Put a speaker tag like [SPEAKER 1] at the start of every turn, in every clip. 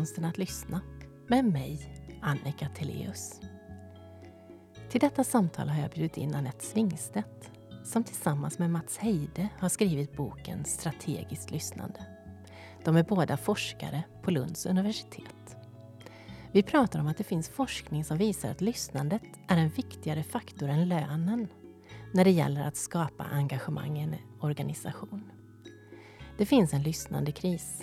[SPEAKER 1] Konsten att lyssna med mig, Annika Teleus. Till detta samtal har jag bjudit in Anette Svingstedt som tillsammans med Mats Heide har skrivit boken Strategiskt lyssnande. De är båda forskare på Lunds universitet. Vi pratar om att det finns forskning som visar att lyssnandet är en viktigare faktor än lönen när det gäller att skapa engagemang i en organisation. Det finns en lyssnande kris,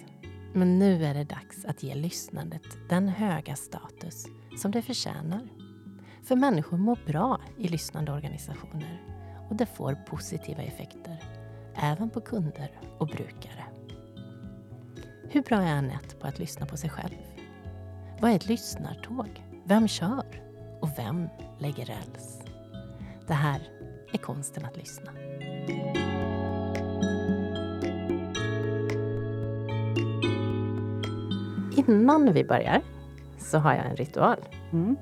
[SPEAKER 1] men nu är det dags att ge lyssnandet den höga status som det förtjänar. För människor mår bra i lyssnande organisationer och det får positiva effekter, även på kunder och brukare. Hur bra är Anette på att lyssna på sig själv? Vad är ett lyssnartåg? Vem kör? Och vem lägger räls? Det här är konsten att lyssna. Innan vi börjar så har jag en ritual. Mm.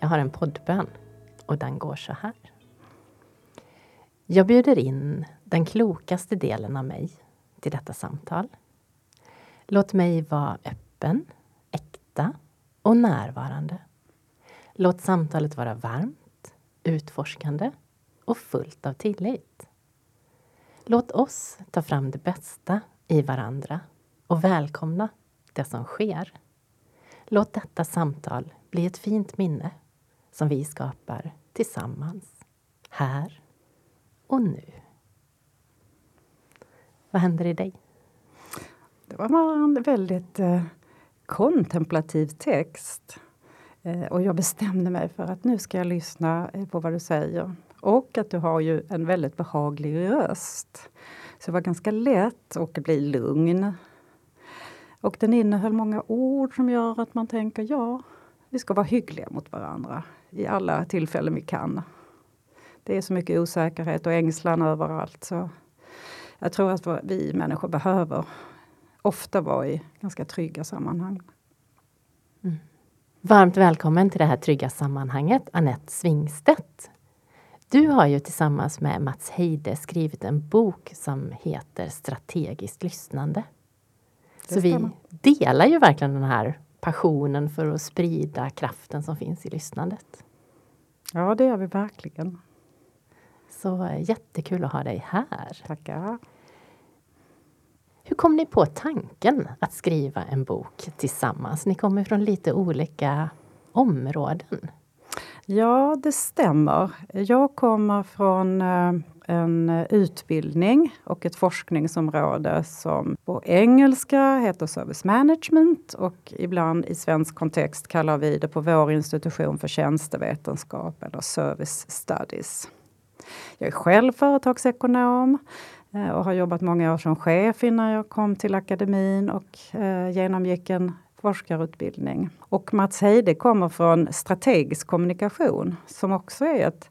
[SPEAKER 1] Jag har en poddbön och den går så här. Jag bjuder in den klokaste delen av mig till detta samtal. Låt mig vara öppen, äkta och närvarande. Låt samtalet vara varmt, utforskande och fullt av tillit. Låt oss ta fram det bästa i varandra och välkomna det som sker. Låt detta samtal bli ett fint minne som vi skapar tillsammans, här och nu. Vad händer i dig?
[SPEAKER 2] Det var en väldigt eh, kontemplativ text. Eh, och jag bestämde mig för att nu ska jag lyssna eh, på vad du säger. Och att du har ju en väldigt behaglig röst. Så det var ganska lätt att bli lugn. Och den innehöll många ord som gör att man tänker ja, vi ska vara hyggliga mot varandra i alla tillfällen vi kan. Det är så mycket osäkerhet och ängslan överallt. Så jag tror att vi människor behöver ofta vara i ganska trygga sammanhang.
[SPEAKER 1] Mm. Varmt välkommen till det här trygga sammanhanget, Annette Svingstedt. Du har ju tillsammans med Mats Heide skrivit en bok som heter Strategiskt lyssnande. Det Så vi delar ju verkligen den här passionen för att sprida kraften som finns i lyssnandet.
[SPEAKER 2] Ja, det gör vi verkligen.
[SPEAKER 1] Så jättekul att ha dig här.
[SPEAKER 2] Tackar.
[SPEAKER 1] Hur kom ni på tanken att skriva en bok tillsammans? Ni kommer från lite olika områden.
[SPEAKER 2] Ja, det stämmer. Jag kommer från eh, en eh, utbildning och ett forskningsområde som på engelska heter Service Management och ibland i svensk kontext kallar vi det på vår institution för tjänstevetenskap eller Service Studies. Jag är själv företagsekonom eh, och har jobbat många år som chef innan jag kom till akademin och eh, genomgick en forskarutbildning. Och Mats Heide kommer från strategisk kommunikation som också är ett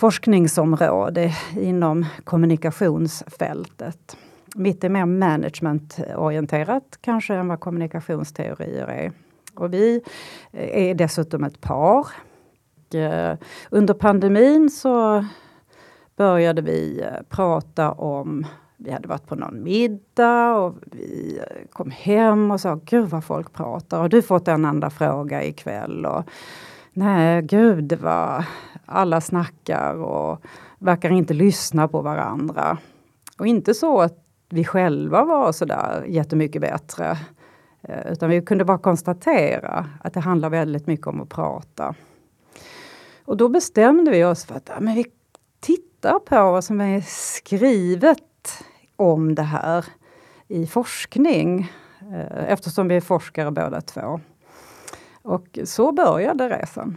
[SPEAKER 2] forskningsområde inom kommunikationsfältet. Mitt är mer managementorienterat kanske än vad kommunikationsteorier är. Och vi eh, är dessutom ett par. Eh, under pandemin så började vi eh, prata om vi hade varit på någon middag och vi kom hem och sa Gud vad folk pratar. Har du fått en enda fråga ikväll? Och, Nej, gud vad alla snackar och verkar inte lyssna på varandra. Och inte så att vi själva var sådär jättemycket bättre. Eh, utan vi kunde bara konstatera att det handlar väldigt mycket om att prata. Och då bestämde vi oss för att men vi tittar på vad som är skrivet om det här i forskning. Eh, eftersom vi är forskare båda två. Och så började resan.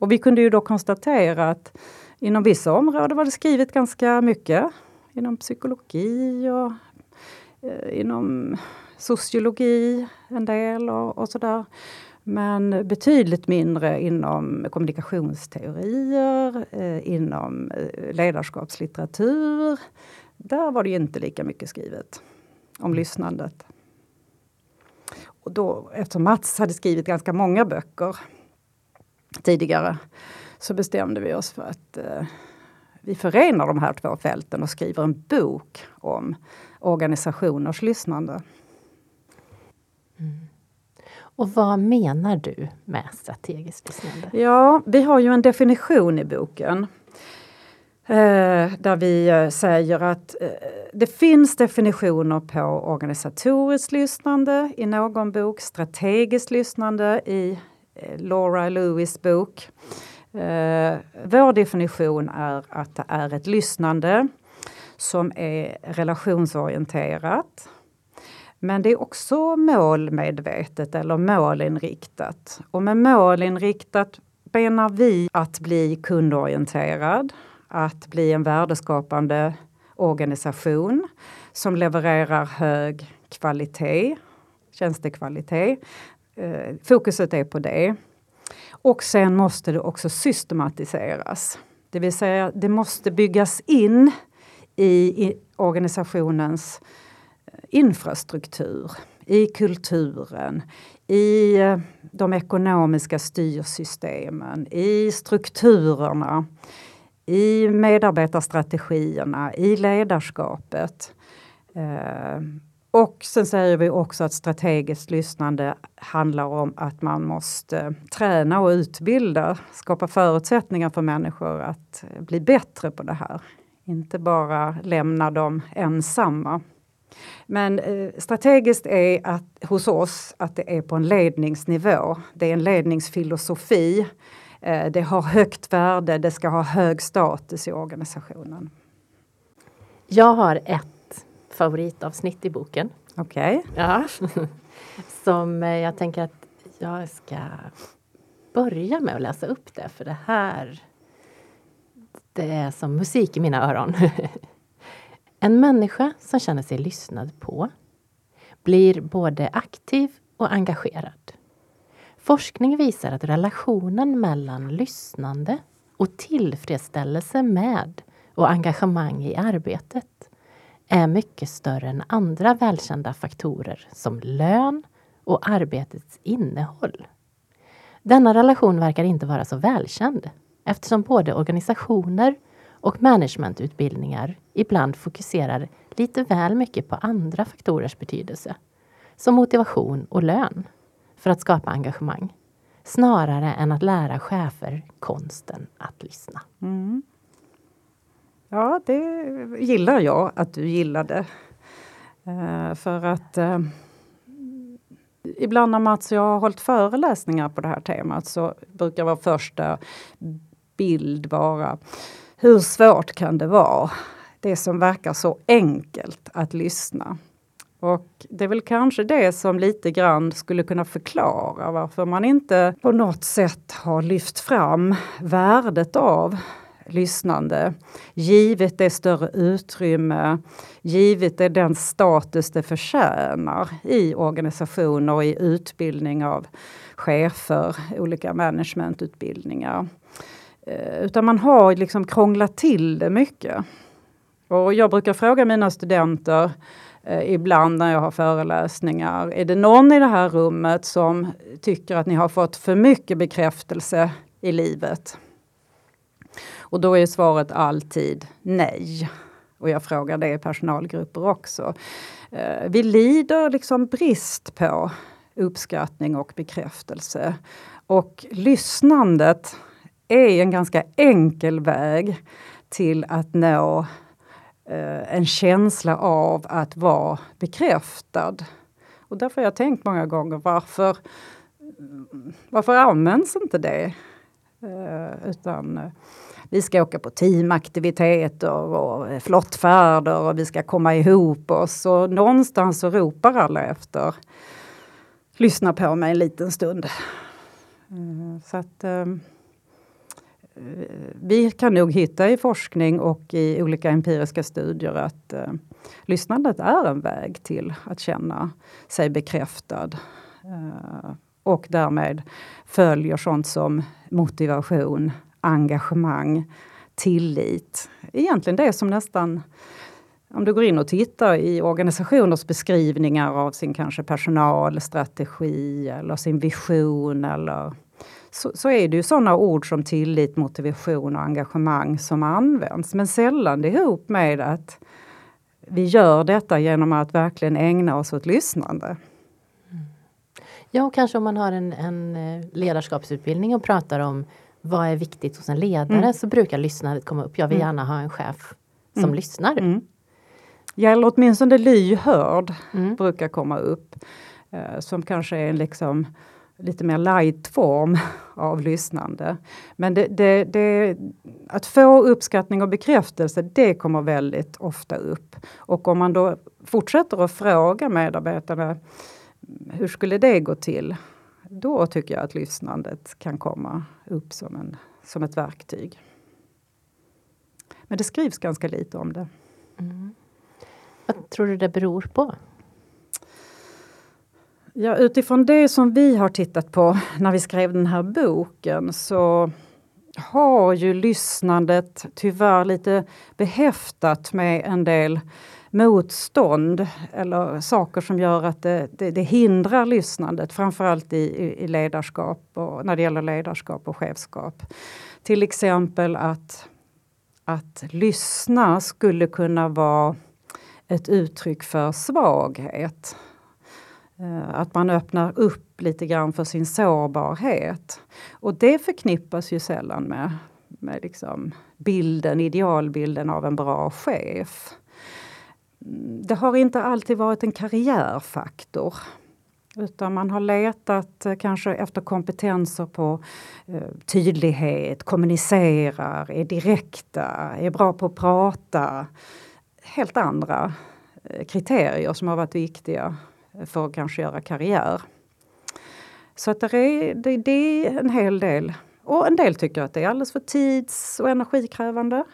[SPEAKER 2] Och vi kunde ju då konstatera att inom vissa områden var det skrivet ganska mycket. Inom psykologi och eh, inom sociologi en del och, och sådär. Men betydligt mindre inom kommunikationsteorier, eh, inom eh, ledarskapslitteratur. Där var det inte lika mycket skrivet om lyssnandet. Och då, eftersom Mats hade skrivit ganska många böcker tidigare så bestämde vi oss för att eh, vi förenar de här två fälten och skriver en bok om organisationers lyssnande.
[SPEAKER 1] Mm. Och vad menar du med strategiskt lyssnande?
[SPEAKER 2] Ja, vi har ju en definition i boken. Eh, där vi eh, säger att eh, det finns definitioner på organisatoriskt lyssnande i någon bok, strategiskt lyssnande i Eh, Laura Lewis bok. Eh, vår definition är att det är ett lyssnande som är relationsorienterat. Men det är också målmedvetet eller målinriktat. Och med målinriktat menar vi att bli kundorienterad, att bli en värdeskapande organisation som levererar hög kvalitet, tjänstekvalitet. Eh, fokuset är på det. Och sen måste det också systematiseras. Det vill säga, det måste byggas in i, i organisationens eh, infrastruktur, i kulturen, i eh, de ekonomiska styrsystemen, i strukturerna i medarbetarstrategierna, i ledarskapet. Eh, och sen säger vi också att strategiskt lyssnande handlar om att man måste eh, träna och utbilda, skapa förutsättningar för människor att eh, bli bättre på det här. Inte bara lämna dem ensamma. Men eh, strategiskt är att, hos oss att det är på en ledningsnivå. Det är en ledningsfilosofi Eh, det har högt värde, det ska ha hög status i organisationen.
[SPEAKER 1] Jag har ett favoritavsnitt i boken.
[SPEAKER 2] Okej. Okay.
[SPEAKER 1] Ja. Som eh, jag tänker att jag ska börja med att läsa upp det, för det här det är som musik i mina öron. En människa som känner sig lyssnad på blir både aktiv och engagerad. Forskning visar att relationen mellan lyssnande och tillfredsställelse med och engagemang i arbetet är mycket större än andra välkända faktorer som lön och arbetets innehåll. Denna relation verkar inte vara så välkänd eftersom både organisationer och managementutbildningar ibland fokuserar lite väl mycket på andra faktorers betydelse, som motivation och lön för att skapa engagemang. Snarare än att lära chefer konsten att lyssna.
[SPEAKER 2] Mm. Ja, det gillar jag att du gillade. Eh, för att eh, ibland när Mats och jag har hållit föreläsningar på det här temat så brukar vår första bild vara hur svårt kan det vara? Det som verkar så enkelt att lyssna. Och det är väl kanske det som lite grann skulle kunna förklara varför man inte på något sätt har lyft fram värdet av lyssnande. Givet det större utrymme, givet det den status det förtjänar i organisationer och i utbildning av chefer, olika managementutbildningar. Eh, utan man har liksom krånglat till det mycket. Och jag brukar fråga mina studenter eh, ibland när jag har föreläsningar. Är det någon i det här rummet som tycker att ni har fått för mycket bekräftelse i livet? Och då är svaret alltid nej. Och jag frågar det i personalgrupper också. Eh, vi lider liksom brist på uppskattning och bekräftelse. Och lyssnandet är en ganska enkel väg till att nå eh, en känsla av att vara bekräftad. Och därför har jag tänkt många gånger varför, varför används inte det? Eh, utan vi ska åka på teamaktiviteter och eh, flottfärder och vi ska komma ihop oss. Och någonstans så ropar alla efter lyssna på mig en liten stund. Eh, så att eh, eh, vi kan nog hitta i forskning och i olika empiriska studier att eh, lyssnandet är en väg till att känna sig bekräftad. Eh, och därmed följer sånt som motivation, engagemang, tillit. Egentligen det som nästan om du går in och tittar i organisationers beskrivningar av sin kanske personalstrategi eller sin vision eller så, så är det ju sådana ord som tillit, motivation och engagemang som används. Men sällan ihop med att vi gör detta genom att verkligen ägna oss åt lyssnande.
[SPEAKER 1] Ja, och kanske om man har en, en eh, ledarskapsutbildning och pratar om vad är viktigt hos en ledare mm. så brukar lyssnandet komma upp. Jag vill mm. gärna ha en chef som mm. lyssnar. Mm.
[SPEAKER 2] Ja, eller åtminstone lyhörd mm. brukar komma upp. Eh, som kanske är liksom lite mer light form av lyssnande. Men det, det, det, att få uppskattning och bekräftelse, det kommer väldigt ofta upp. Och om man då fortsätter att fråga medarbetarna hur skulle det gå till? Då tycker jag att lyssnandet kan komma upp som, en, som ett verktyg. Men det skrivs ganska lite om det. Mm.
[SPEAKER 1] Vad tror du det beror på?
[SPEAKER 2] Ja, utifrån det som vi har tittat på när vi skrev den här boken så har ju lyssnandet tyvärr lite behäftat med en del motstånd eller saker som gör att det, det, det hindrar lyssnandet, framförallt i, i ledarskap och när det gäller ledarskap och chefskap. Till exempel att, att lyssna skulle kunna vara ett uttryck för svaghet. Eh, att man öppnar upp lite grann för sin sårbarhet. Och det förknippas ju sällan med, med liksom bilden, idealbilden av en bra chef. Det har inte alltid varit en karriärfaktor. Utan man har letat eh, kanske efter kompetenser på eh, tydlighet, kommunicerar, är direkta, är bra på att prata. Helt andra eh, kriterier som har varit viktiga eh, för att kanske göra karriär. Så att det är, det, det är en hel del. Och en del tycker att det är alldeles för tids och energikrävande.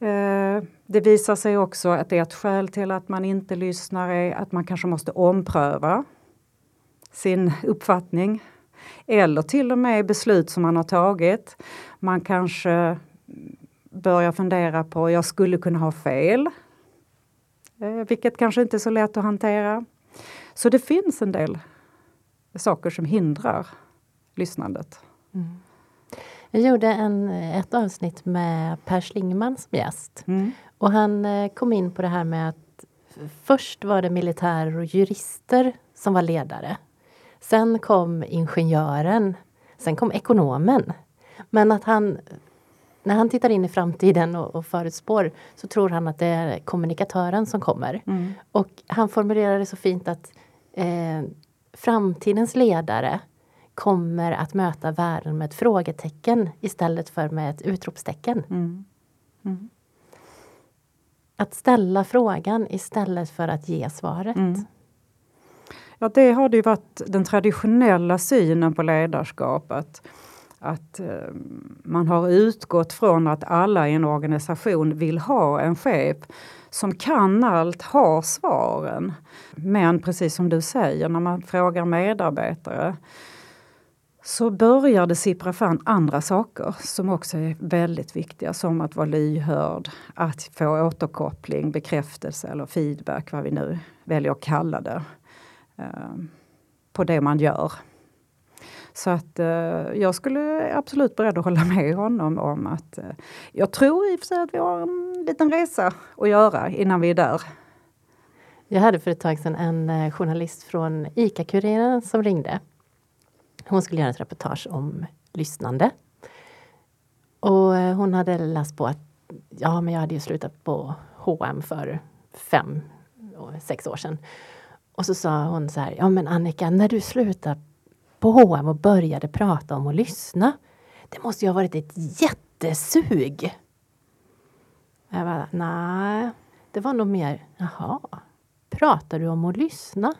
[SPEAKER 2] Eh, det visar sig också att ett skäl till att man inte lyssnar är att man kanske måste ompröva sin uppfattning. Eller till och med beslut som man har tagit. Man kanske börjar fundera på, jag skulle kunna ha fel. Eh, vilket kanske inte är så lätt att hantera. Så det finns en del saker som hindrar lyssnandet. Mm.
[SPEAKER 1] Jag gjorde en, ett avsnitt med Per Schlingman som gäst. Mm. Och han eh, kom in på det här med att först var det militärer och jurister som var ledare. Sen kom ingenjören. Sen kom ekonomen. Men att han, när han tittar in i framtiden och, och förutspår så tror han att det är kommunikatören som kommer. Mm. Och han formulerar det så fint att eh, framtidens ledare kommer att möta världen med ett frågetecken istället för med ett utropstecken. Mm. Mm. Att ställa frågan istället för att ge svaret. Mm.
[SPEAKER 2] Ja, det har ju varit den traditionella synen på ledarskap. Att, att eh, man har utgått från att alla i en organisation vill ha en chef som kan allt, har svaren. Men precis som du säger, när man frågar medarbetare så börjar det sippra fram andra saker som också är väldigt viktiga som att vara lyhörd, att få återkoppling, bekräftelse eller feedback, vad vi nu väljer att kalla det, eh, på det man gör. Så att eh, jag skulle absolut beredd att hålla med honom om att eh, jag tror i och för sig att vi har en liten resa att göra innan vi är där.
[SPEAKER 1] Jag hade för ett tag sedan en eh, journalist från ICA-Kuriren som ringde. Hon skulle göra ett reportage om lyssnande. Och eh, hon hade läst på att ja, men jag hade ju slutat på H&M för fem, eh, sex år sedan. Och så sa hon så här, ja men Annika, när du slutade på H&M och började prata om att lyssna. Det måste ju ha varit ett jättesug. Jag bara, nej, det var nog mer, jaha, pratar du om att lyssna?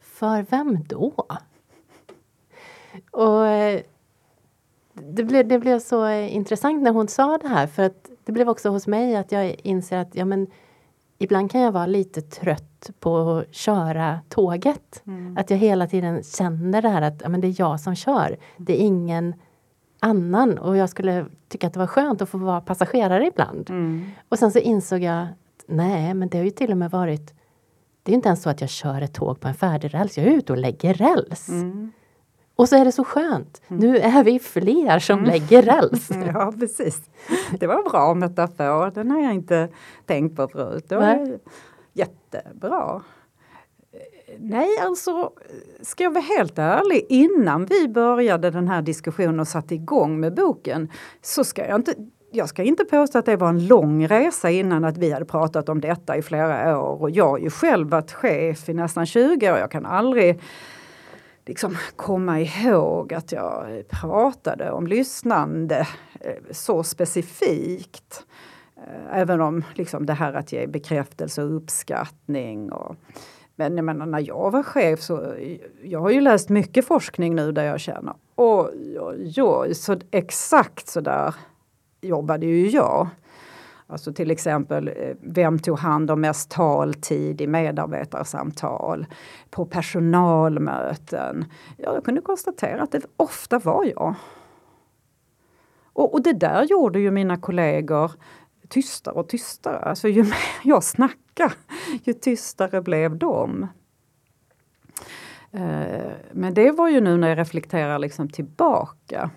[SPEAKER 1] För vem då? Och eh, det blev, det blev så intressant när hon sa det här för att det blev också hos mig att jag inser att ja, men, ibland kan jag vara lite trött på att köra tåget. Mm. Att jag hela tiden känner det här att ja, men det är jag som kör. Det är ingen annan. Och jag skulle tycka att det var skönt att få vara passagerare ibland. Mm. Och sen så insåg jag att nej, men det har ju till och med varit det är inte ens så att jag kör ett tåg på en färdig räls. Jag är ute och lägger räls. Mm. Och så är det så skönt.
[SPEAKER 2] Mm.
[SPEAKER 1] Nu är vi fler som lägger räls.
[SPEAKER 2] Ja precis. Det var en bra metafor, den har jag inte tänkt på förut. Det var jättebra. Nej, alltså ska jag vara helt ärlig, innan vi började den här diskussionen och satte igång med boken så ska jag inte jag ska inte påstå att det var en lång resa innan att vi hade pratat om detta i flera år. Och jag har ju själv varit chef i nästan 20 år. Jag kan aldrig liksom komma ihåg att jag pratade om lyssnande eh, så specifikt. Eh, även om liksom det här att ge bekräftelse och uppskattning. Och, men jag menar, när jag var chef så eh, jag har ju läst mycket forskning nu där jag känner oj, oj, oj, så exakt så där jobbade ju jag. Alltså till exempel, eh, vem tog hand om mest taltid i medarbetarsamtal? På personalmöten? Ja, jag kunde konstatera att det ofta var jag. Och, och det där gjorde ju mina kollegor tystare och tystare. Alltså ju mer jag snackade, ju tystare blev de. Eh, men det var ju nu när jag reflekterar liksom tillbaka.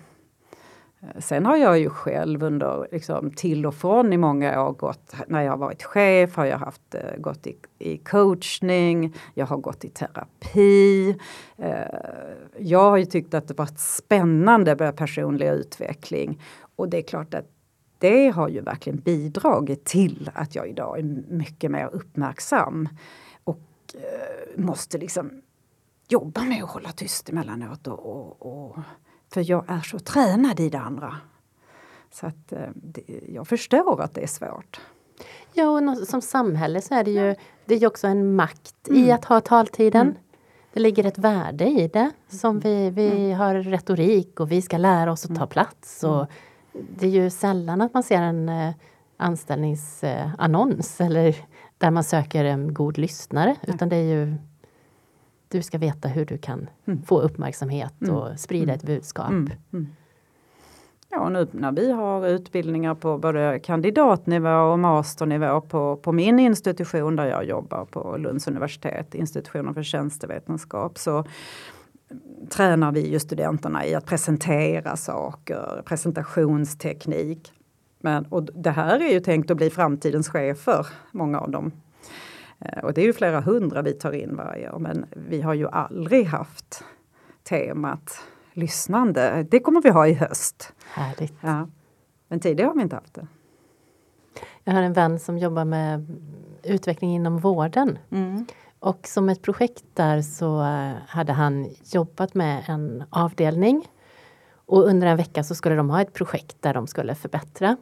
[SPEAKER 2] Sen har jag ju själv under liksom, till och från i många år gått, när jag har varit chef har jag haft, eh, gått i, i coachning, jag har gått i terapi. Eh, jag har ju tyckt att det varit spännande med personlig utveckling. Och det är klart att det har ju verkligen bidragit till att jag idag är mycket mer uppmärksam. Och eh, måste liksom jobba med att hålla tyst emellanåt. Och, och, och, för jag är så tränad i det andra. Så att eh, det, jag förstår att det är svårt.
[SPEAKER 1] Ja, och som samhälle så är det ju, det är också en makt i att ha taltiden. Det ligger ett värde i det. Som vi, vi har retorik och vi ska lära oss att ta plats. Och det är ju sällan att man ser en eh, anställningsannons eller där man söker en god lyssnare. Utan det är ju du ska veta hur du kan få uppmärksamhet och sprida ett budskap.
[SPEAKER 2] Ja, och nu när vi har utbildningar på både kandidatnivå och masternivå på, på min institution där jag jobbar på Lunds universitet, institutionen för tjänstevetenskap, så tränar vi ju studenterna i att presentera saker, presentationsteknik. Men, och det här är ju tänkt att bli framtidens chefer, många av dem. Eh, Och det är ju flera hundra vi tar in varje år, men vi har ju aldrig haft temat lyssnande. Det kommer vi ha i höst.
[SPEAKER 1] Härligt.
[SPEAKER 2] Ja. Men tidigare har vi inte haft det.
[SPEAKER 1] Jag har en vän som jobbar med utveckling inom vården. Och som ett projekt där så eh, hade han jobbat med en avdelning. Och under en vecka så skulle de ha ett projekt där de skulle förbättra.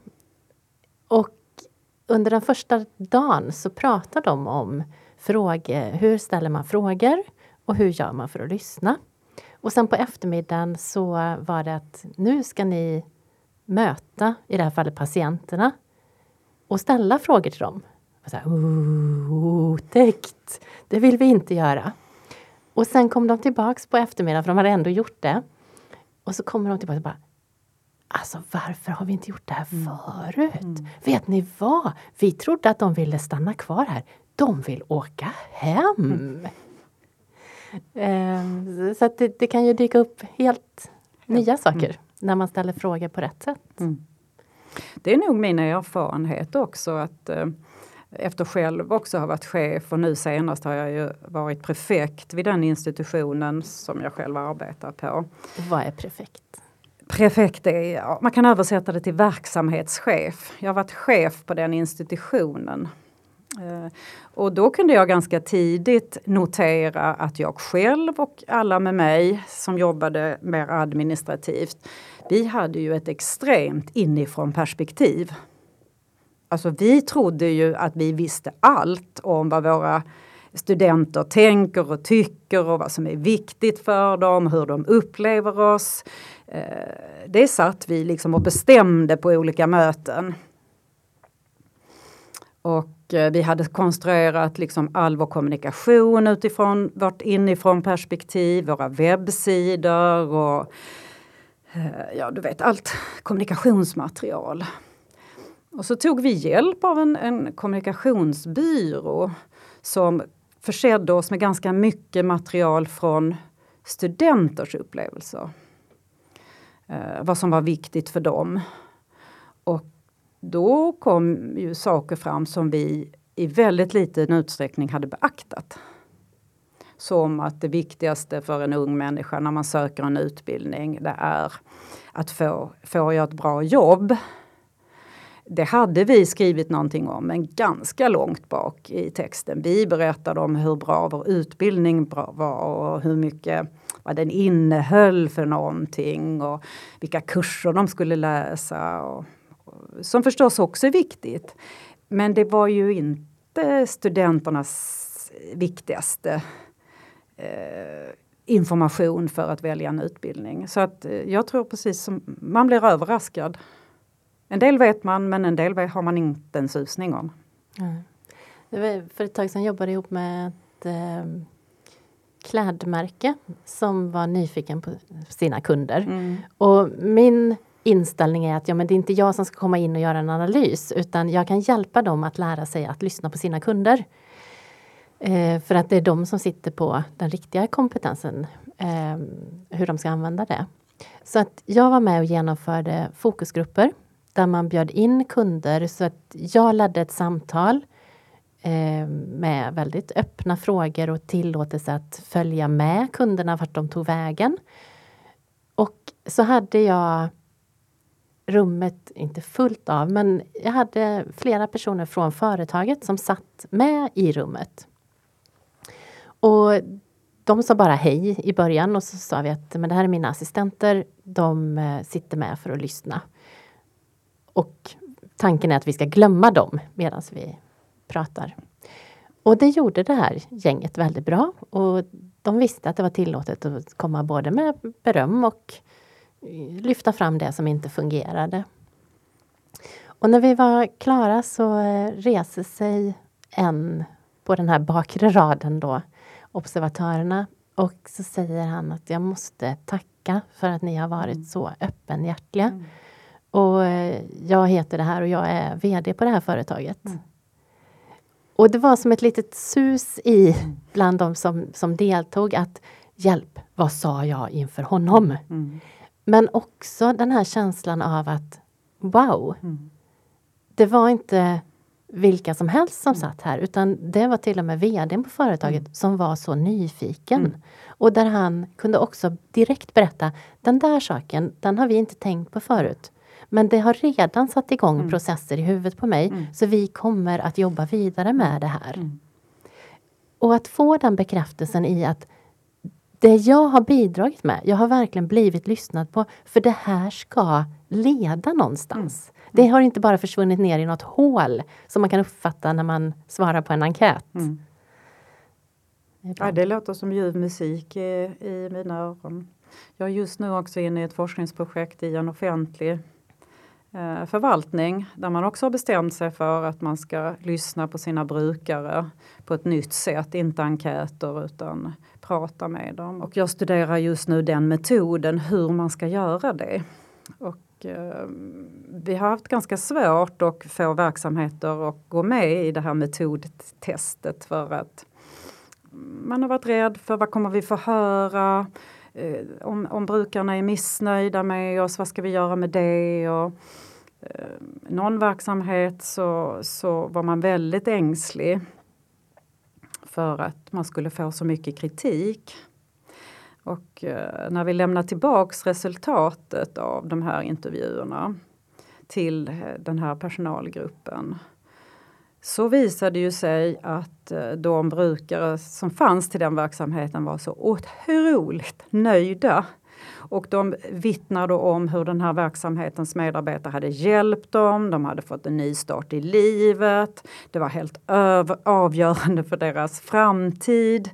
[SPEAKER 1] Under den första dagen så pratar de om fråge, hur ställer man frågor och hur gör man för att lyssna. Och sen på eftermiddagen så var det att nu ska ni möta, i det här fallet patienterna, och ställa frågor till dem. Och så här, Otäckt! Det vill vi inte göra. Och sen kom de tillbaks på eftermiddagen, för de hade ändå gjort det. Och så kommer de tillbaka och bara Alltså varför har vi inte gjort det här förut? Vet ni vad? Vi trodde att de ville stanna kvar här. De vill åka hem. Eh, så att det, det kan ju dyka upp helt nya saker när man ställer frågor på rätt sätt.
[SPEAKER 2] Det är nog min erfarenhet också att eh, efter själv också har varit chef och nu senast har jag ju varit prefekt vid den institutionen som jag själv arbetar på.
[SPEAKER 1] Och vad är prefekt?
[SPEAKER 2] Prefekt är, man kan översätta det till verksamhetschef. Jag har varit chef på den institutionen. Eh, och då kunde jag ganska tidigt notera att jag själv och alla med mig som jobbade mer administrativt, vi hade ju ett extremt inifrån perspektiv. Alltså vi trodde ju att vi visste allt om vad våra studenter tänker och tycker och vad som är viktigt för dem, hur de upplever oss. Eh, Det satt vi liksom och bestämde på olika möten. Och eh, vi hade konstruerat liksom all vår kommunikation utifrån vårt inifrån perspektiv, våra webbsidor och eh, ja, du vet allt kommunikationsmaterial. Och så tog vi hjälp av en, en kommunikationsbyrå som försedde oss med ganska mycket material från studenters upplevelser. Eh, vad som var viktigt för dem. Och då kom ju saker fram som vi i väldigt liten utsträckning hade beaktat. Som att det viktigaste för en ung människa när man söker en utbildning det är att få, får jag ett bra jobb? Det hade vi skrivit någonting om, men ganska långt bak i texten. Vi berättade om hur bra vår utbildning var och hur mycket vad den innehöll för någonting och vilka kurser de skulle läsa. Och, och, som förstås också är viktigt. Men det var ju inte studenternas viktigaste eh, information för att välja en utbildning. Så att eh, jag tror precis som man blir överraskad. En del vet man men en del har man inte en susning om.
[SPEAKER 1] Mm. För ett tag sedan jobbade jag ihop med ett eh, klädmärke som var nyfiken på sina kunder. Mm. Och min inställning är att ja, men det är inte jag som ska komma in och göra en analys utan jag kan hjälpa dem att lära sig att lyssna på sina kunder. Eh, för att det är de som sitter på den riktiga kompetensen, eh, hur de ska använda det. Så att jag var med och genomförde fokusgrupper där man bjöd in kunder så att jag ledde ett samtal eh, med väldigt öppna frågor och tillåtelse att följa med kunderna vart de tog vägen. Och så hade jag rummet, inte fullt av, men jag hade flera personer från företaget som satt med i rummet. Och de sa bara hej i början och så sa vi att men det här är mina assistenter. De eh, sitter med för att lyssna. Och tanken är att vi ska glömma dem medan vi pratar. Och det gjorde det här gänget väldigt bra. Och de visste att det var tillåtet att komma både med beröm och lyfta fram det som inte fungerade. Och när vi var klara så eh, reser sig en på den här bakre raden då observatörerna och så säger han att jag måste tacka för att ni har varit så öppenhjärtiga. Mm. Och eh, jag heter det här och jag är VD på det här företaget. Mm. Och det var som ett litet sus i mm. bland de som, som deltog att hjälp, vad sa jag inför honom? Mm. Men också den här känslan av att wow, mm. det var inte vilka som helst som mm. satt här utan det var till och med VDn på företaget mm. som var så nyfiken. Och där han kunde också direkt berätta den där saken, den har vi inte tänkt på förut. Men det har redan satt igång mm. processer i huvudet på mig mm. så vi kommer att jobba vidare med det här. Mm. Och att få den bekräftelsen i att det jag har bidragit med, jag har verkligen blivit lyssnad på för det här ska leda någonstans. Det har inte bara försvunnit ner i något hål som man kan uppfatta när man svarar på en enkät. Mm.
[SPEAKER 2] Ja, det låter som ljuv musik i, i mina öron. Jag är just nu också inne i ett forskningsprojekt i en offentlig Eh, förvaltning där man också har bestämt sig för att man ska lyssna på sina brukare på ett nytt sätt, inte enkäter utan prata med dem. Och jag studerar just nu den metoden, hur man ska göra det. Och Eh, vi har haft ganska svårt att få verksamheter att gå med i det här metodtestet för att man har varit rädd för vad kommer vi få höra? Eh, om, om brukarna är missnöjda med oss, vad ska vi göra med det? Och, eh, någon verksamhet så, så var man väldigt ängslig för att man skulle få så mycket kritik. Och eh, när vi lämnar tillbaks resultatet av de här intervjuerna till eh, den här personalgruppen så visade ju sig att eh, de brukare som fanns till den verksamheten var så otroligt nöjda. Och de vittnade om hur den här verksamhetens medarbetare hade hjälpt dem, de hade fått en ny start i livet. Det var helt avgörande för deras framtid.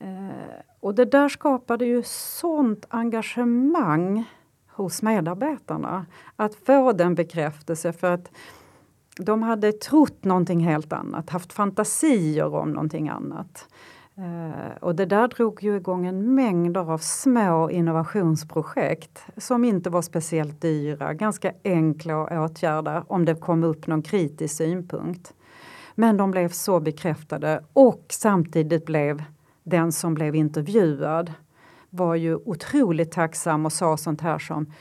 [SPEAKER 2] Eh, och det där skapade ju sånt engagemang hos medarbetarna. Att få den bekräftelse för att de hade trott någonting helt annat, haft fantasier om någonting annat. Eh, och det där drog ju igång en mängd av små innovationsprojekt som inte var speciellt dyra, ganska enkla att åtgärda om det kom upp någon kritisk synpunkt. Men de blev så bekräftade och samtidigt blev den som blev intervjuad var ju otroligt tacksam och sa sånt här som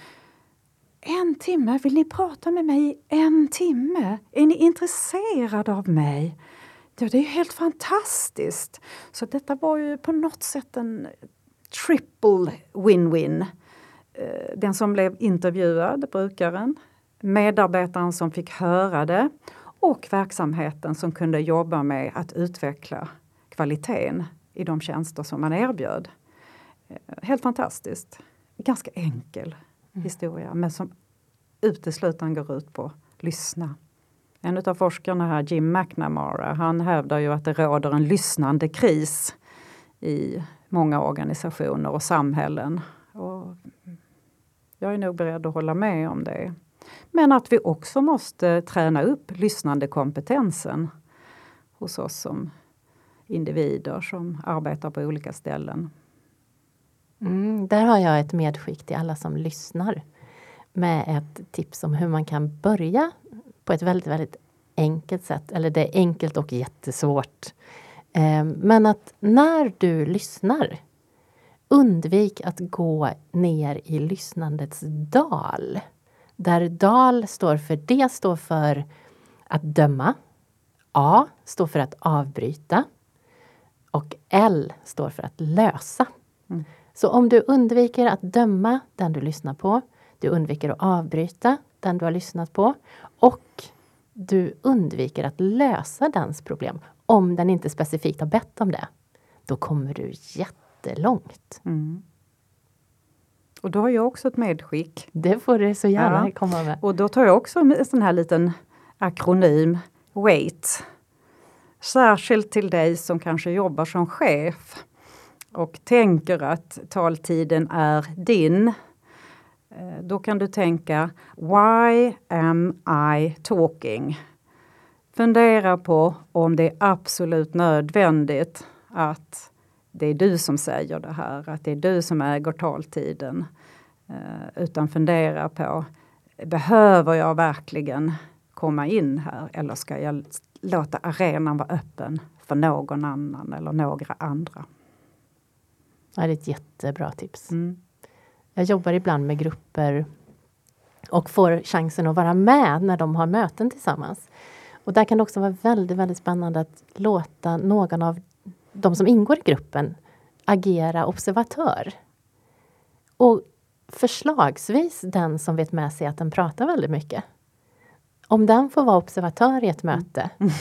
[SPEAKER 2] en timme, vill ni prata med mig i en timme? Är ni intresserade av mig? Ja, det är ju helt fantastiskt! Så detta var ju på något sätt en triple win-win. Eh, den som blev intervjuad, brukaren, medarbetaren som fick höra det och verksamheten som kunde jobba med att utveckla kvaliteten i de tjänster som man erbjöd. Eh, helt fantastiskt. Ganska enkel mm. Mm. historia men som uteslutande går ut på att lyssna. En av forskarna här, Jim McNamara, han hävdar ju att det råder en lyssnande kris i många organisationer och samhällen. Och jag är nog beredd att hålla med om det. Men att vi också måste träna upp lyssnandekompetensen hos oss som individer som arbetar på olika ställen.
[SPEAKER 1] Mm, där har jag ett medskick till alla som lyssnar med ett tips om hur man kan börja på ett väldigt, väldigt enkelt sätt. Eller det är enkelt och jättesvårt. Eh, men att när du lyssnar undvik att gå ner i lyssnandets dal. Där dal står för, D står för att döma. A står för att avbryta. Och L står för att lösa. Mm. Så om du undviker att döma den du lyssnar på, du undviker att avbryta den du har lyssnat på och du undviker att lösa dens problem om den inte specifikt har bett om det. Då kommer du jättelångt. Mm.
[SPEAKER 2] Och då har jag också ett medskick.
[SPEAKER 1] Det får du så gärna ja. komma med.
[SPEAKER 2] Och då tar jag också en sån här liten akronym, WAIT. Särskilt till dig som kanske jobbar som chef och tänker att taltiden är din. Eh, då kan du tänka Why am I talking? Fundera på om det är absolut nödvändigt att det är du som säger det här, att det är du som äger taltiden. Eh, utan fundera på, behöver jag verkligen komma in här eller ska jag låta arenan vara öppen för någon annan eller några andra?
[SPEAKER 1] Ja, det är ett jättebra tips. Mm. Jag jobbar ibland med grupper och får chansen att vara med när de har möten tillsammans. Och där kan det också vara väldigt, väldigt spännande att låta någon av de som ingår i gruppen agera observatör. Och förslagsvis den som vet med sig att den pratar väldigt mycket. Om den får vara observatör i ett möte mm.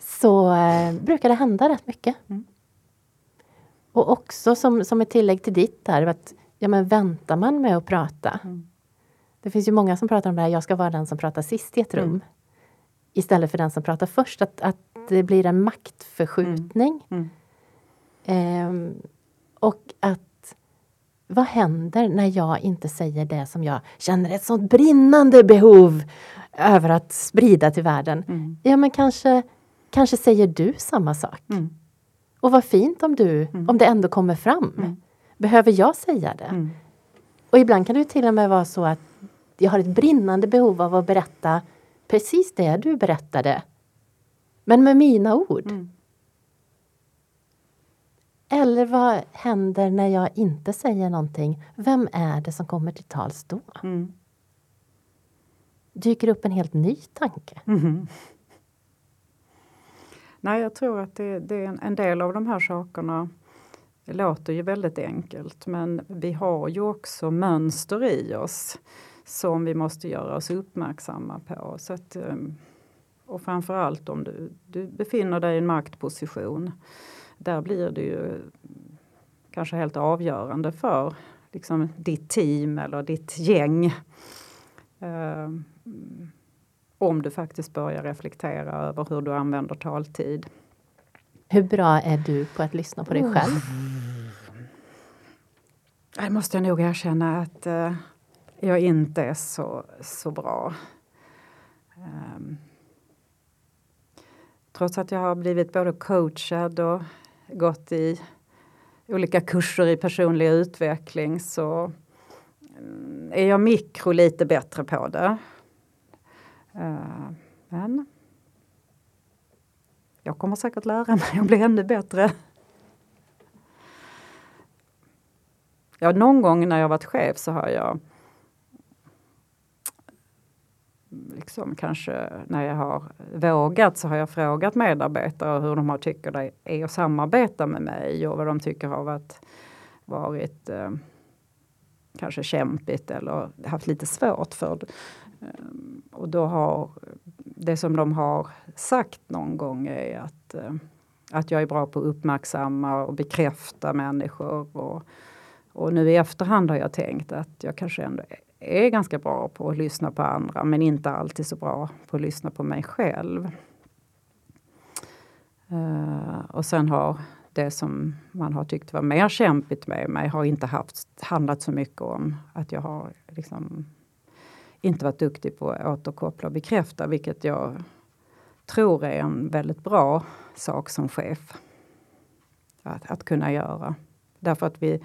[SPEAKER 1] så eh, brukar det hända rätt mycket. Mm. Och också som, som ett tillägg till ditt där, att ja, men väntar man med att prata? Mm. Det finns ju många som pratar om det här, jag ska vara den som pratar sist i ett rum. Mm. Istället för den som pratar först, att, att det blir en maktförskjutning. Eh, och att vad händer när jag inte säger det som jag känner ett sånt brinnande behov över att sprida till världen? Mm. Ja men kanske, kanske säger du samma sak. Mm. Och vad fint om du, mm. om det ändå kommer fram. Mm. Behöver jag säga det? Mm. Och ibland kan det till och med vara så att jag har ett brinnande behov av att berätta precis det du berättade. Men med mina ord. Mm. Eller vad händer när jag inte säger någonting? Vem är det som kommer till tals då? Mm. Dyker upp en helt ny tanke?
[SPEAKER 2] Nej, jag tror att det, det, är en, en del av de här sakerna låter ju väldigt enkelt men vi har ju också mönster i oss som vi måste göra oss uppmärksamma på. Så att, ehm, och framförallt om du, du befinner dig i en maktposition där blir det ju kanske helt avgörande för liksom, ditt team eller ditt gäng. Uh, om du faktiskt börjar reflektera över hur du använder taltid.
[SPEAKER 1] Hur bra är du på att lyssna på dig själv?
[SPEAKER 2] Det måste jag nog erkänna att uh, jag inte är så, så bra. Um, trots att jag har blivit både coachad och gått i olika kurser i personlig utveckling så mm, är jag mikro lite bättre på det. Eh, men jag kommer säkert lära mig och bli ännu bättre. ja, någon gång när jag varit chef så har jag liksom kanske när jag har vågat så har jag frågat medarbetare hur de har tycker det är att samarbeta med mig och vad de tycker har varit, varit eh, kanske kämpigt eller haft lite svårt för. Ehm, och då har det som de har sagt någon gång är att, eh, att jag är bra på att uppmärksamma och bekräfta människor. Och, och nu i efterhand har jag tänkt att jag kanske ändå är ganska bra på att lyssna på andra men inte alltid så bra på att lyssna på mig själv. Uh, och sen har det som man har tyckt var mer kämpigt med mig har inte haft, handlat så mycket om att jag har liksom inte varit duktig på att återkoppla och bekräfta, vilket jag tror är en väldigt bra sak som chef. Att, att kunna göra. Därför att vi,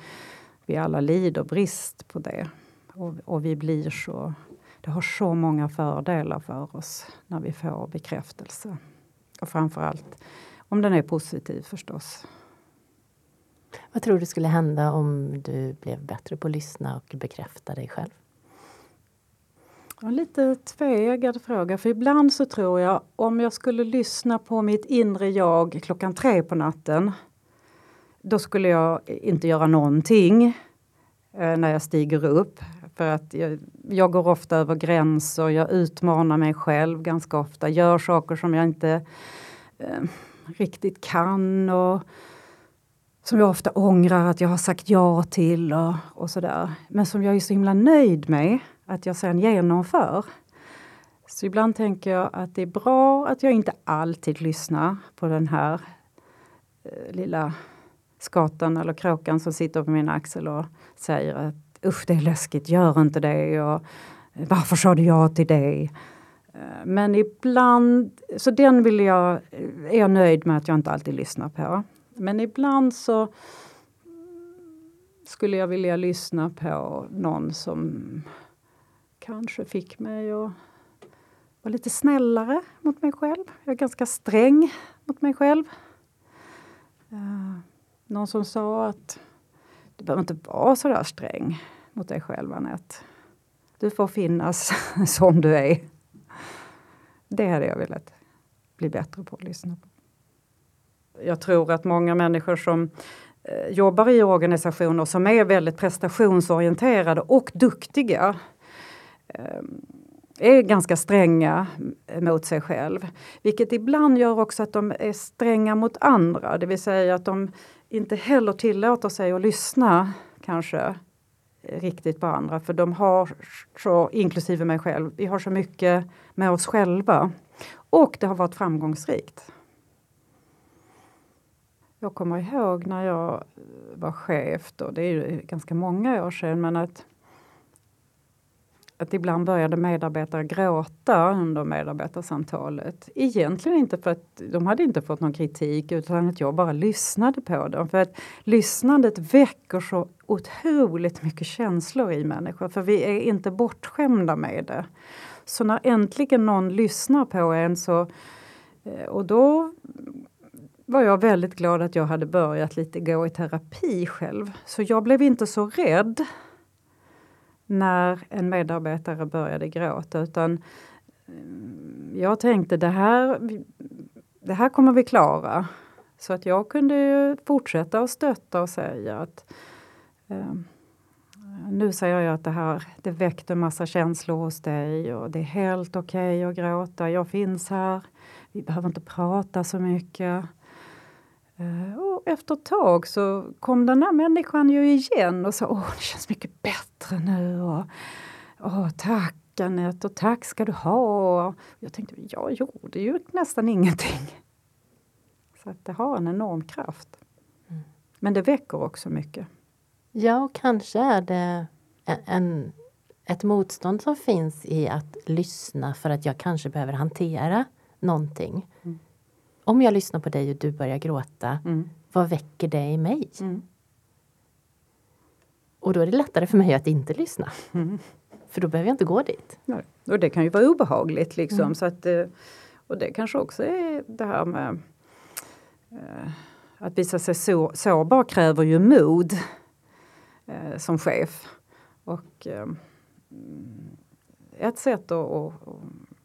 [SPEAKER 2] vi alla lider brist på det. Och, och, vi blir så... Det har så många fördelar för oss när vi får bekräftelse. Och framförallt om den är positiv förstås.
[SPEAKER 1] Vad tror du skulle hända om du blev bättre på att lyssna och bekräfta dig själv?
[SPEAKER 2] En lite tveeggad fråga, för ibland så tror jag om jag skulle lyssna på mitt inre jag klockan tre på natten, då skulle jag inte göra någonting eh, när jag stiger upp. För att jag, jag, går ofta över gränser, jag utmanar mig själv ganska ofta, gör saker som jag inte eh, riktigt kan och som jag ofta ångrar att jag har sagt ja till och, och sådär. Men som jag är så himla nöjd med att jag sen genomför. Så ibland tänker jag att det är bra att jag inte alltid lyssnar på den här eh, lilla skatan eller kråkan som sitter på min axel och säger att usch det är läskigt, gör inte det och varför sa du ja till det? Eh, men ibland, så den vill jag, eh, är jag nöjd med att jag inte alltid lyssnar på. Men ibland så skulle jag vilja lyssna på någon som kanske fick mig att vara lite snällare mot mig själv. Jag är ganska sträng mot mig själv. Eh, någon som sa att du behöver inte vara så där sträng mot dig själv, Anette. Du får finnas som du är. Det hade jag velat bli bättre på att lyssna på. Jag tror att många människor som eh, jobbar i organisationer som är väldigt prestationsorienterade och duktiga Eh, är ganska stränga mot sig själv. Vilket ibland gör också att de är stränga mot andra, det vill säga att de inte heller tillåter sig att lyssna kanske riktigt på andra för de har så, inklusive mig själv, vi har så mycket med oss själva. Och det har varit framgångsrikt. Jag kommer ihåg när jag var chef, då, det är ju ganska många år sedan, men att att ibland började medarbetare gråta under medarbetarsamtalet. Egentligen inte för att de hade inte fått någon kritik utan att jag bara lyssnade på dem. För att lyssnandet väcker så otroligt mycket känslor i människor för vi är inte bortskämda med det. Så när äntligen någon lyssnar på en så eh, och då var jag väldigt glad att jag hade börjat lite gå i terapi själv. Så jag blev inte så rädd när en medarbetare började gråta utan eh, jag tänkte det här, det här kommer vi klara. Så att jag kunde fortsätta att stötta och säga att eh, nu säger jag att det här det väckte massa känslor hos dig och det är helt okej okay att gråta. Jag finns här. Vi behöver inte prata så mycket. Eh, och efter ett tag så kom den där människan ju igen och sa åh det känns mycket bättre nu. Och, åh tack Anette och tack ska du ha. Jag tänkte jag gjorde ju nästan ingenting. Så att det har en enorm kraft. Mm. Men det väcker också mycket.
[SPEAKER 1] Ja, och kanske är det en, ett motstånd som finns i att lyssna för att jag kanske behöver hantera någonting. Mm om jag lyssnar på dig och du börjar gråta, mm. vad väcker det i mig? Mm. Och då är det lättare för mig att inte lyssna. Mm. För då behöver jag inte gå dit.
[SPEAKER 2] Nej. Och det kan ju vara obehagligt liksom. Mm. Så att, eh, och det kanske också är det här med eh, att visa sig så, sårbar kräver ju mod. eh, som chef. Och eh, ett sätt att, att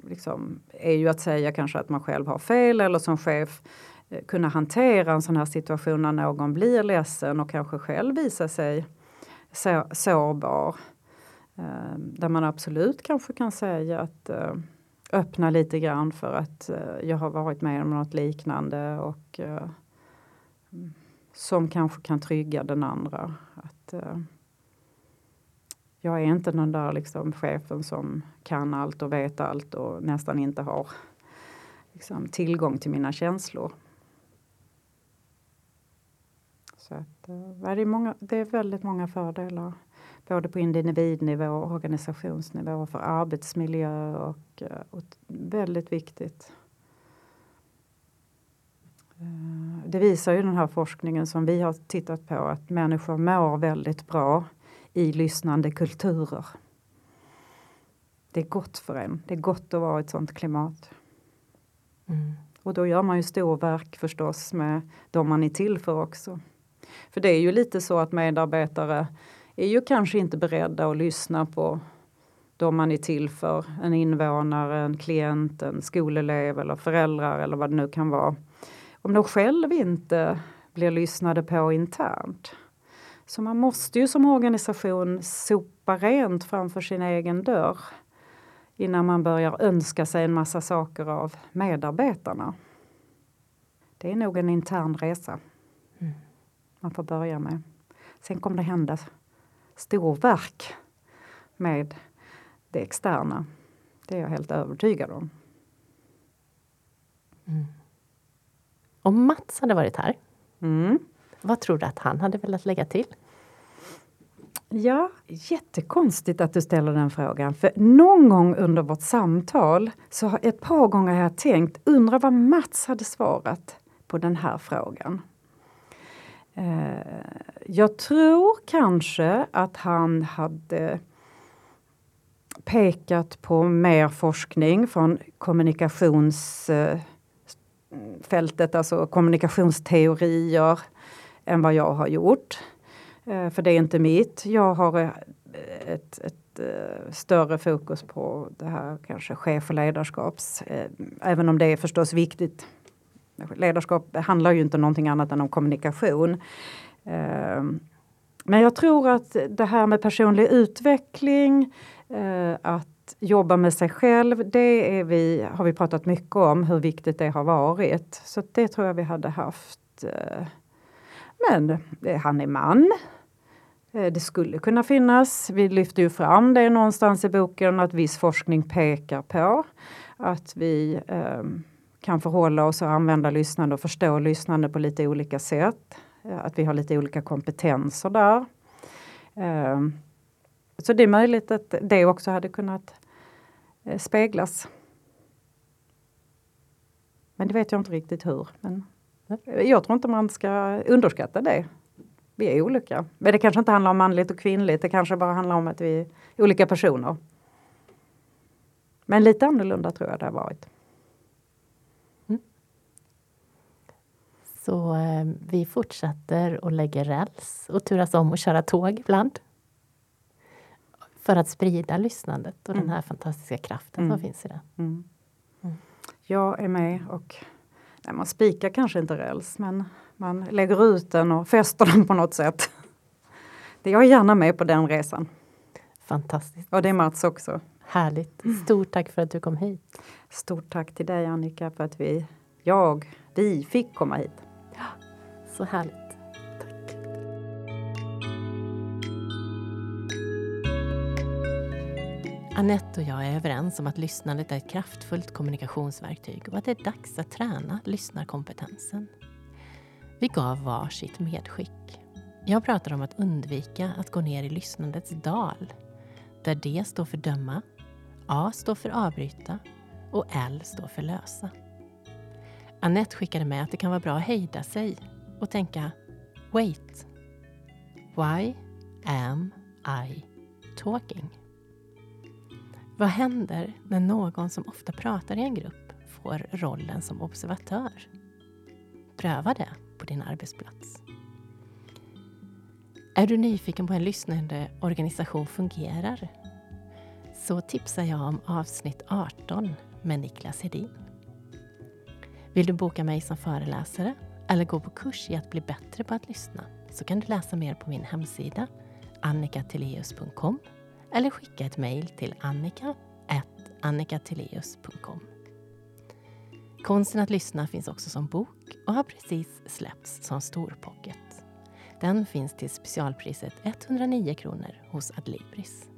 [SPEAKER 2] liksom, är ju att säga kanske att man själv har fel eller som chef eh, kunna hantera en sån här situation när någon blir ledsen och kanske själv visar sig så, sårbar. Eh, där man absolut kanske kan säga att eh, öppna lite grann för att eh, jag har varit med om något liknande och eh, mm, som kanske kan trygga den andra. Att, eh, jag är inte den där liksom chefen som kan allt och vet allt och nästan inte har liksom, tillgång till mina känslor. Så att, eh, det, är många, det är väldigt många fördelar både på individnivå och organisationsnivå för arbetsmiljö och, eh, och väldigt viktigt. Eh, det visar ju den här forskningen som vi har tittat på att människor mår väldigt bra i lyssnande kulturer. Det är gott för en. Det är gott att vara i ett sånt klimat. Mm. Och då gör man ju storverk förstås med de man är till för också. För det är ju lite så att medarbetare är ju kanske inte beredda att lyssna på de man är till för. En invånare, en klient, en skolelev eller föräldrar eller vad det nu kan vara. Om de själv inte blir lyssnade på internt. Så man måste ju som organisation sopa rent framför sin egen dörr innan man börjar önska sig en massa saker av medarbetarna. Det är nog en intern resa mm. man får börja med. Sen kommer det hända storverk med det externa. Det är jag helt övertygad om.
[SPEAKER 1] Mm. Om Mats hade varit här, mm vad tror du att han hade velat lägga till?
[SPEAKER 2] Ja, jättekonstigt att du ställer den frågan. För någon gång under vårt samtal, så har ett par gånger har jag tänkt, undra vad Mats hade svarat på den här frågan. Eh, jag tror kanske att han hade pekat på mer forskning från kommunikationsfältet, eh, alltså kommunikationsteorier, än vad jag har gjort. Eh, för det är inte mitt. Jag har eh, ett, ett eh, större fokus på det här kanske chef och ledarskaps, eh, även om det är förstås viktigt ledarskap handlar ju inte om någonting annat än om kommunikation. Men jag tror att det här med personlig utveckling, att jobba med sig själv, det är vi, har vi pratat mycket om hur viktigt det har varit. Så det tror jag vi hade haft. Men eh, han är man. Eh, det skulle kunna finnas, vi lyfter ju fram det någonstans i boken, att viss forskning pekar på att vi eh, kan förhålla oss och använda lyssnande och förstå lyssnande på lite olika sätt. Eh, att vi har lite olika kompetenser där. Eh, så det är möjligt att det också hade kunnat eh, speglas. Men det vet jag inte riktigt hur. Men jag tror inte man ska underskatta det. Vi är olika. Men det kanske inte handlar om manligt och kvinnligt. Det kanske bara handlar om att vi är olika personer. Men lite annorlunda tror jag det har varit.
[SPEAKER 1] Så eh, vi fortsätter och lägger räls och turas om att köra tåg ibland. För att sprida lyssnandet och mm. den här fantastiska kraften mm. som finns i det. Mm.
[SPEAKER 2] mm. Jag är med och nej, man spikar kanske inte räls men man lägger ut den och fäster den på något sätt. Jag är gärna med på den resan.
[SPEAKER 1] Fantastiskt.
[SPEAKER 2] Och det är Mats också.
[SPEAKER 1] Härligt. Stort tack för att du kom hit.
[SPEAKER 2] Stort tack till dig Annika för att vi, jag, vi fick komma hit.
[SPEAKER 1] Så härligt. Annette och jag är överens om att lyssnandet är ett kraftfullt kommunikationsverktyg och att det är dags att träna lyssnarkompetensen. Vi gav var sitt medskick. Jag pratar om att undvika att gå ner i lyssnandets dal, där D står för döma, A står för avbryta och L står för lösa. Annette skickade med att det kan vara bra att hejda sig och tänka Wait. Why am I talking? Vad händer när någon som ofta pratar i en grupp får rollen som observatör? Pröva det på din arbetsplats. Är du nyfiken på hur en lyssnande organisation fungerar? Så tipsar jag om avsnitt 18 med Niklas Hedin. Vill du boka mig som föreläsare eller gå på kurs i att bli bättre på att lyssna så kan du läsa mer på min hemsida annikateleus.com eller skicka ett mejl till annika.annikateleus.com. Konsten att lyssna finns också som bok och har precis släppts som storpocket. Den finns till specialpriset 109 kronor hos Adlibris.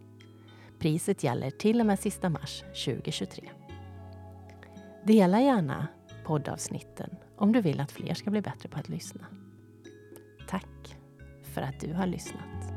[SPEAKER 1] Priset gäller till och med sista mars 2023. Dela gärna poddavsnitten om du vill att fler ska bli bättre på att lyssna. Tack för att du har lyssnat.